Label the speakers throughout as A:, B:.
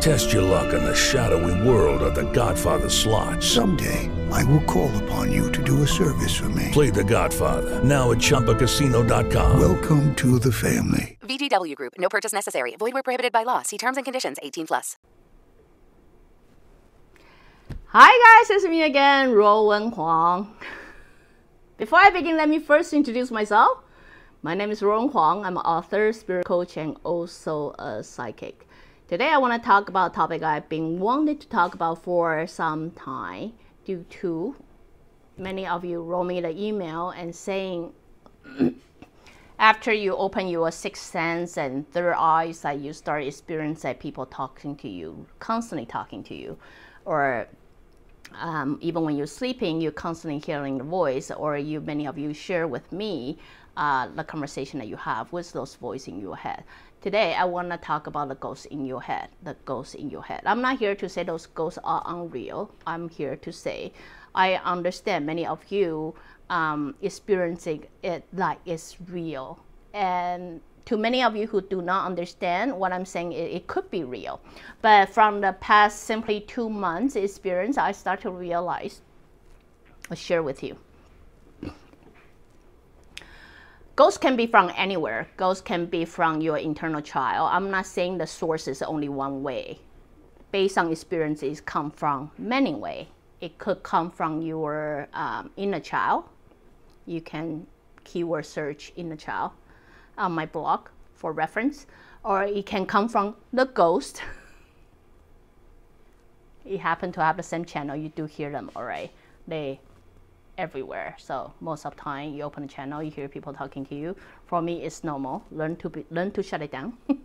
A: Test your luck in the shadowy world of The Godfather slot.
B: Someday, I will call upon you to do a service for me.
A: Play The Godfather now at ChumbaCasino.com.
B: Welcome to the family.
C: VGW Group. No purchase necessary. Void where prohibited by law. See terms and conditions. 18 plus.
D: Hi guys, it's me again, Ruowen Huang. Before I begin, let me first introduce myself. My name is Ruowen Huang. I'm an author, spirit coach, and also a psychic. Today I want to talk about a topic I've been wanting to talk about for some time due to many of you wrote me the email and saying after you open your sixth sense and third eyes that you start experiencing people talking to you, constantly talking to you, or um, even when you're sleeping, you're constantly hearing the voice, or you many of you share with me uh, the conversation that you have with those voices in your head. Today, I want to talk about the ghosts in your head, the ghosts in your head. I'm not here to say those ghosts are unreal. I'm here to say I understand many of you um, experiencing it like it's real. And to many of you who do not understand what I'm saying, it, it could be real. But from the past simply two months experience, I start to realize, I'll share with you. Ghosts can be from anywhere. Ghosts can be from your internal child. I'm not saying the source is only one way. Based on experiences, come from many ways. It could come from your um, inner child. You can keyword search inner child on my blog for reference, or it can come from the ghost. it happen to have the same channel, you do hear them, all right? They everywhere. So most of the time, you open the channel, you hear people talking to you. For me, it's normal. Learn to be, learn to shut it down.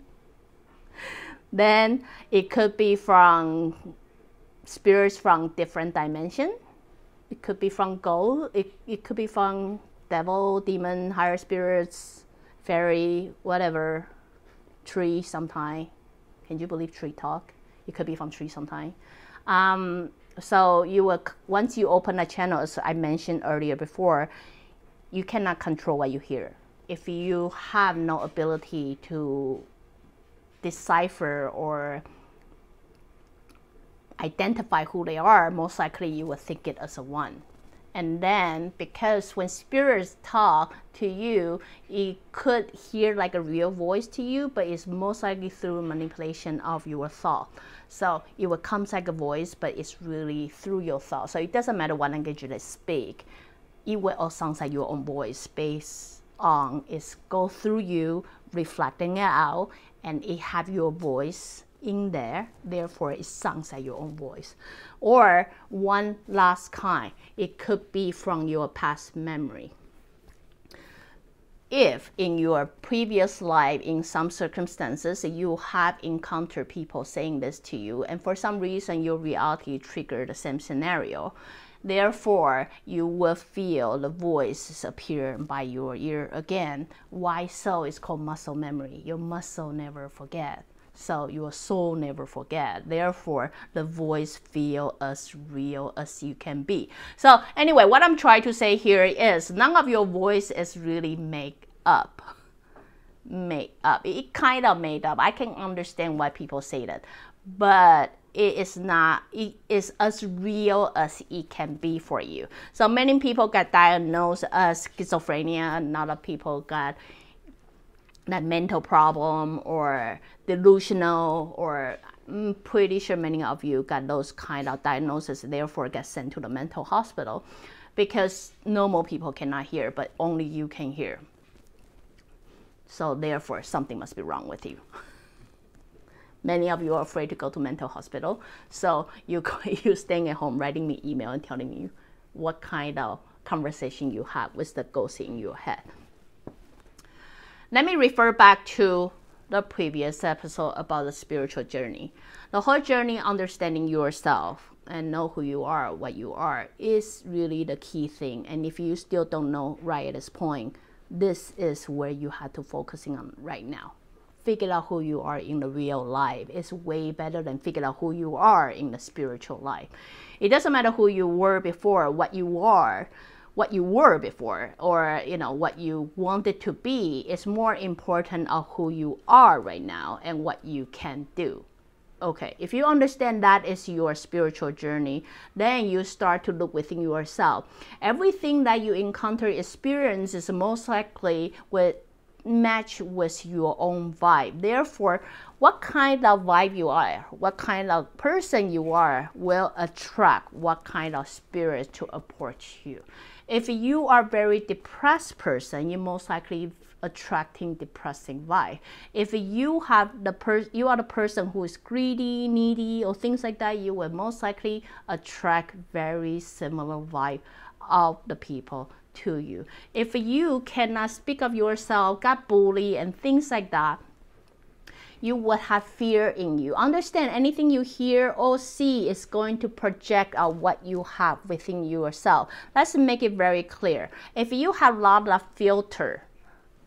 D: then it could be from spirits from different dimension. It could be from gold. It, it could be from devil, demon, higher spirits, fairy, whatever. Tree sometime. Can you believe tree talk? It could be from tree sometime. Um, so you will once you open a channel, as I mentioned earlier before, you cannot control what you hear. If you have no ability to decipher or identify who they are, most likely you will think it as a one. And then, because when spirits talk to you, it could hear like a real voice to you, but it's most likely through manipulation of your thought. So it will come like a voice, but it's really through your thought. So it doesn't matter what language you speak, it will all sound like your own voice based on it's go through you, reflecting it out, and it have your voice in there, therefore it sounds like your own voice. Or one last kind, it could be from your past memory. If in your previous life, in some circumstances, you have encountered people saying this to you, and for some reason your reality triggered the same scenario, therefore you will feel the voice appear by your ear again. Why so? It's called muscle memory. Your muscle never forget so your soul never forget. Therefore the voice feel as real as you can be. So anyway what i'm trying to say here is none of your voice is really made up. Made up. It kind of made up. I can understand why people say that. But it is not it is as real as it can be for you. So many people got diagnosed as schizophrenia. And of people got that mental problem or delusional or I'm pretty sure many of you got those kind of diagnoses therefore get sent to the mental hospital because normal people cannot hear but only you can hear. So therefore something must be wrong with you. Many of you are afraid to go to mental hospital so you you staying at home writing me email and telling me what kind of conversation you have with the ghost in your head let me refer back to the previous episode about the spiritual journey. The whole journey, understanding yourself and know who you are, what you are, is really the key thing. And if you still don't know right at this point, this is where you have to focusing on right now. figure out who you are in the real life. It's way better than figure out who you are in the spiritual life. It doesn't matter who you were before, what you are, what you were before, or you know what you wanted to be. It's more important of who you are right now and what you can do. Okay, if you understand that is your spiritual journey, then you start to look within yourself. Everything that you encounter, experience is most likely with match with your own vibe. Therefore, what kind of vibe you are, what kind of person you are, will attract what kind of spirit to approach you. If you are very depressed person, you most likely attracting depressing vibe. If you have the per- you are the person who is greedy, needy, or things like that, you will most likely attract very similar vibe of the people to you. If you cannot speak of yourself, got bullied, and things like that, you would have fear in you. Understand anything you hear or see is going to project out what you have within yourself. Let's make it very clear. If you have a lot of filter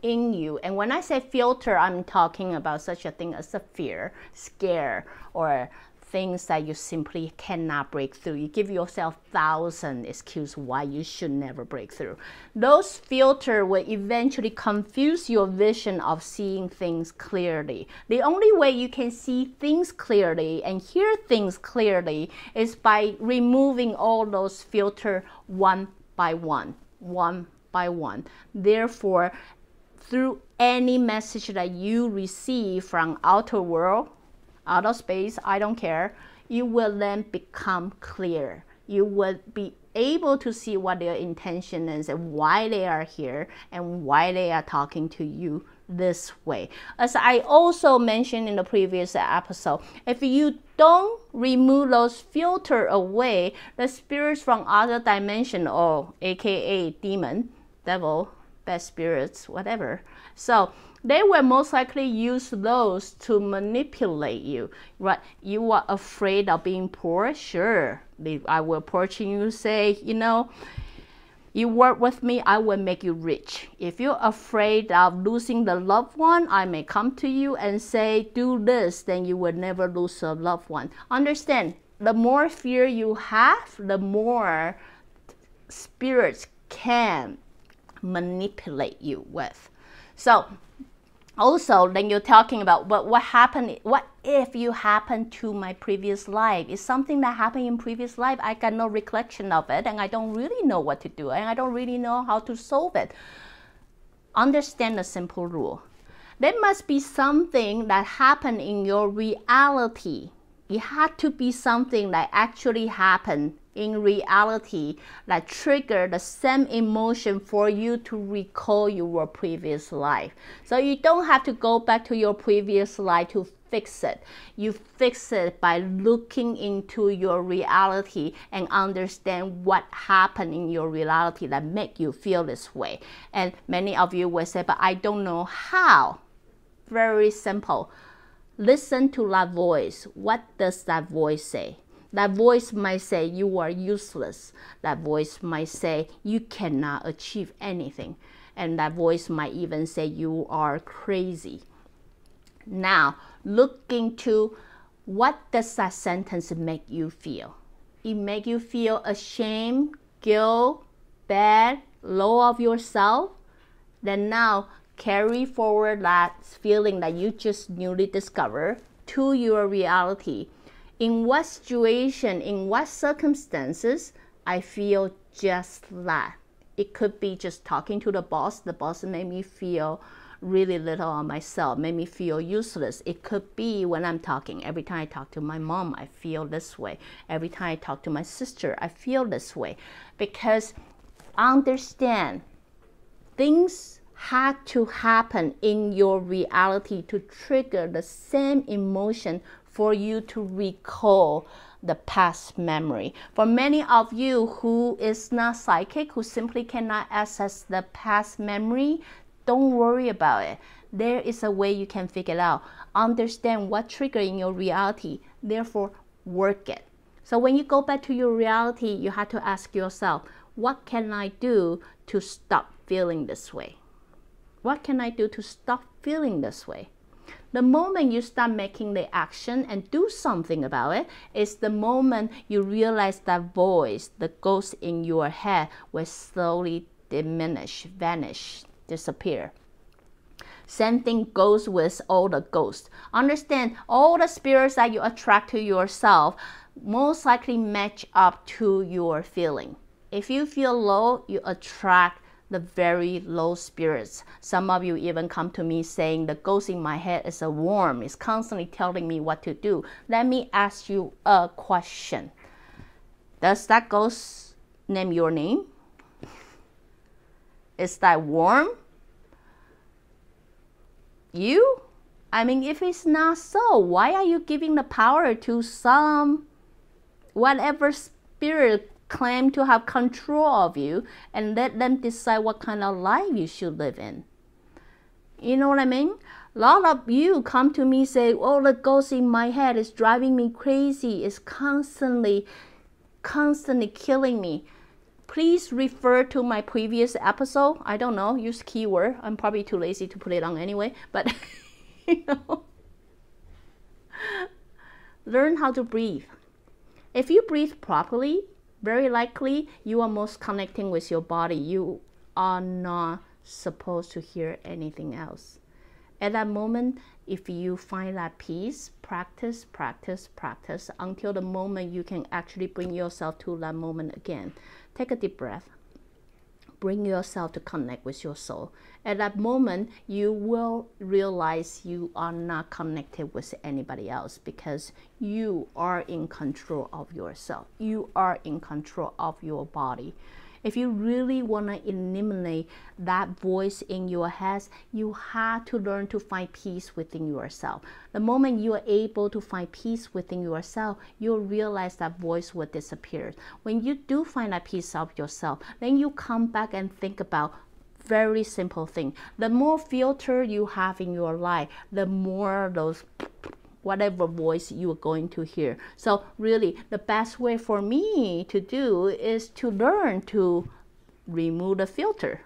D: in you. And when I say filter, I'm talking about such a thing as a fear, scare, or things that you simply cannot break through. You give yourself thousand excuses why you should never break through. Those filter will eventually confuse your vision of seeing things clearly. The only way you can see things clearly and hear things clearly is by removing all those filter one by one, one by one. Therefore, through any message that you receive from outer world, outer space, I don't care, you will then become clear. You will be able to see what their intention is and why they are here and why they are talking to you this way. As I also mentioned in the previous episode, if you don't remove those filter away, the spirits from other dimension or aka demon, devil, bad spirits, whatever. So they will most likely use those to manipulate you. Right? You are afraid of being poor? Sure. I will approach you and say, you know, you work with me, I will make you rich. If you're afraid of losing the loved one, I may come to you and say, do this, then you will never lose a loved one. Understand, the more fear you have, the more spirits can manipulate you with. So also then you're talking about but what happened what if you happen to my previous life? Is something that happened in previous life i got no recollection of it and i don't really know what to do and i don't really know how to solve it. Understand the simple rule. There must be something that happened in your reality it had to be something that actually happened in reality that trigger the same emotion for you to recall your previous life. So you don't have to go back to your previous life to fix it. You fix it by looking into your reality and understand what happened in your reality that make you feel this way. And many of you will say, but I don't know how. Very simple. Listen to that voice. What does that voice say? That voice might say you are useless. That voice might say you cannot achieve anything. And that voice might even say you are crazy. Now, look into what does that sentence make you feel? It make you feel ashamed, guilt, bad, low of yourself. Then now carry forward that feeling that you just newly discovered to your reality in what situation, in what circumstances, I feel just that. It could be just talking to the boss. The boss made me feel really little on myself, made me feel useless. It could be when I'm talking. Every time I talk to my mom, I feel this way. Every time I talk to my sister, I feel this way. Because understand things had to happen in your reality to trigger the same emotion for you to recall the past memory. For many of you who is not psychic, who simply cannot access the past memory, don't worry about it. There is a way you can figure it out. Understand what trigger in your reality, therefore work it. So when you go back to your reality, you have to ask yourself, what can I do to stop feeling this way? What can I do to stop feeling this way? The moment you start making the action and do something about it, is the moment you realize that voice, the ghost in your head, will slowly diminish, vanish, disappear. Same thing goes with all the ghosts. Understand all the spirits that you attract to yourself most likely match up to your feeling. If you feel low, you attract the very low spirits. Some of you even come to me saying the ghost in my head is a worm, it's constantly telling me what to do. Let me ask you a question. Does that ghost name your name? Is that worm? You? I mean, if it's not so, why are you giving the power to some whatever spirit claim to have control of you and let them decide what kind of life you should live in. You know what I mean? A lot of you come to me say, "Oh, the ghost in my head is driving me crazy. It's constantly, constantly killing me." Please refer to my previous episode. I don't know, use keyword. I'm probably too lazy to put it on anyway, but you know, learn how to breathe. If you breathe properly, very likely you are most connecting with your body. You are not supposed to hear anything else. At that moment, if you find that peace, practice, practice, practice until the moment you can actually bring yourself to that moment again. Take a deep breath bring yourself to connect with your soul. At that moment, you will realize you are not connected with anybody else because you are in control of yourself. You are in control of your body. If you really want to eliminate that voice in your head, you have to learn to find peace within yourself. The moment you are able to find peace within yourself, you'll realize that voice will disappear. When you do find that peace of yourself, then you come back and think about very simple thing. The more filter you have in your life, the more those whatever voice you are going to hear. So really the best way for me to do is to learn to remove the filter.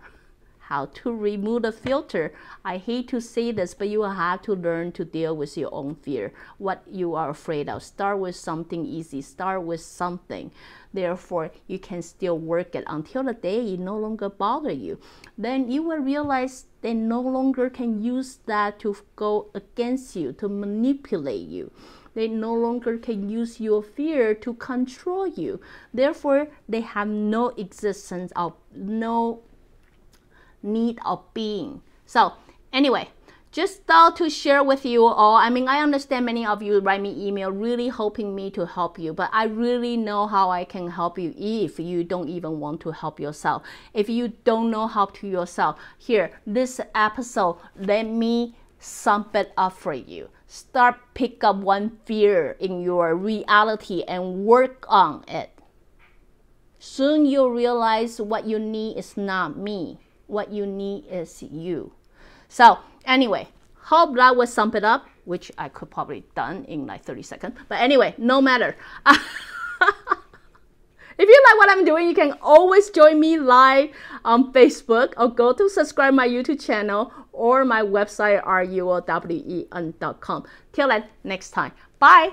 D: How to remove the filter. I hate to say this, but you have to learn to deal with your own fear. What you are afraid of. Start with something easy. Start with something. Therefore, you can still work it until the day it no longer bother you. Then you will realize they no longer can use that to go against you, to manipulate you. They no longer can use your fear to control you. Therefore, they have no existence of no need of being. So, anyway, just thought to share with you all. I mean, I understand many of you write me email really hoping me to help you, but I really know how I can help you if you don't even want to help yourself. If you don't know how to yourself, here, this episode, let me sum it up for you. Start pick up one fear in your reality and work on it. Soon you'll realize what you need is not me. What you need is you. So anyway, hope that would sum it up, which I could probably done in like 30 seconds. But anyway, no matter. if you like what I'm doing, you can always join me live on Facebook or go to subscribe my YouTube channel or my website ruowen.com. Till then, next time. Bye.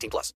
E: 18 plus.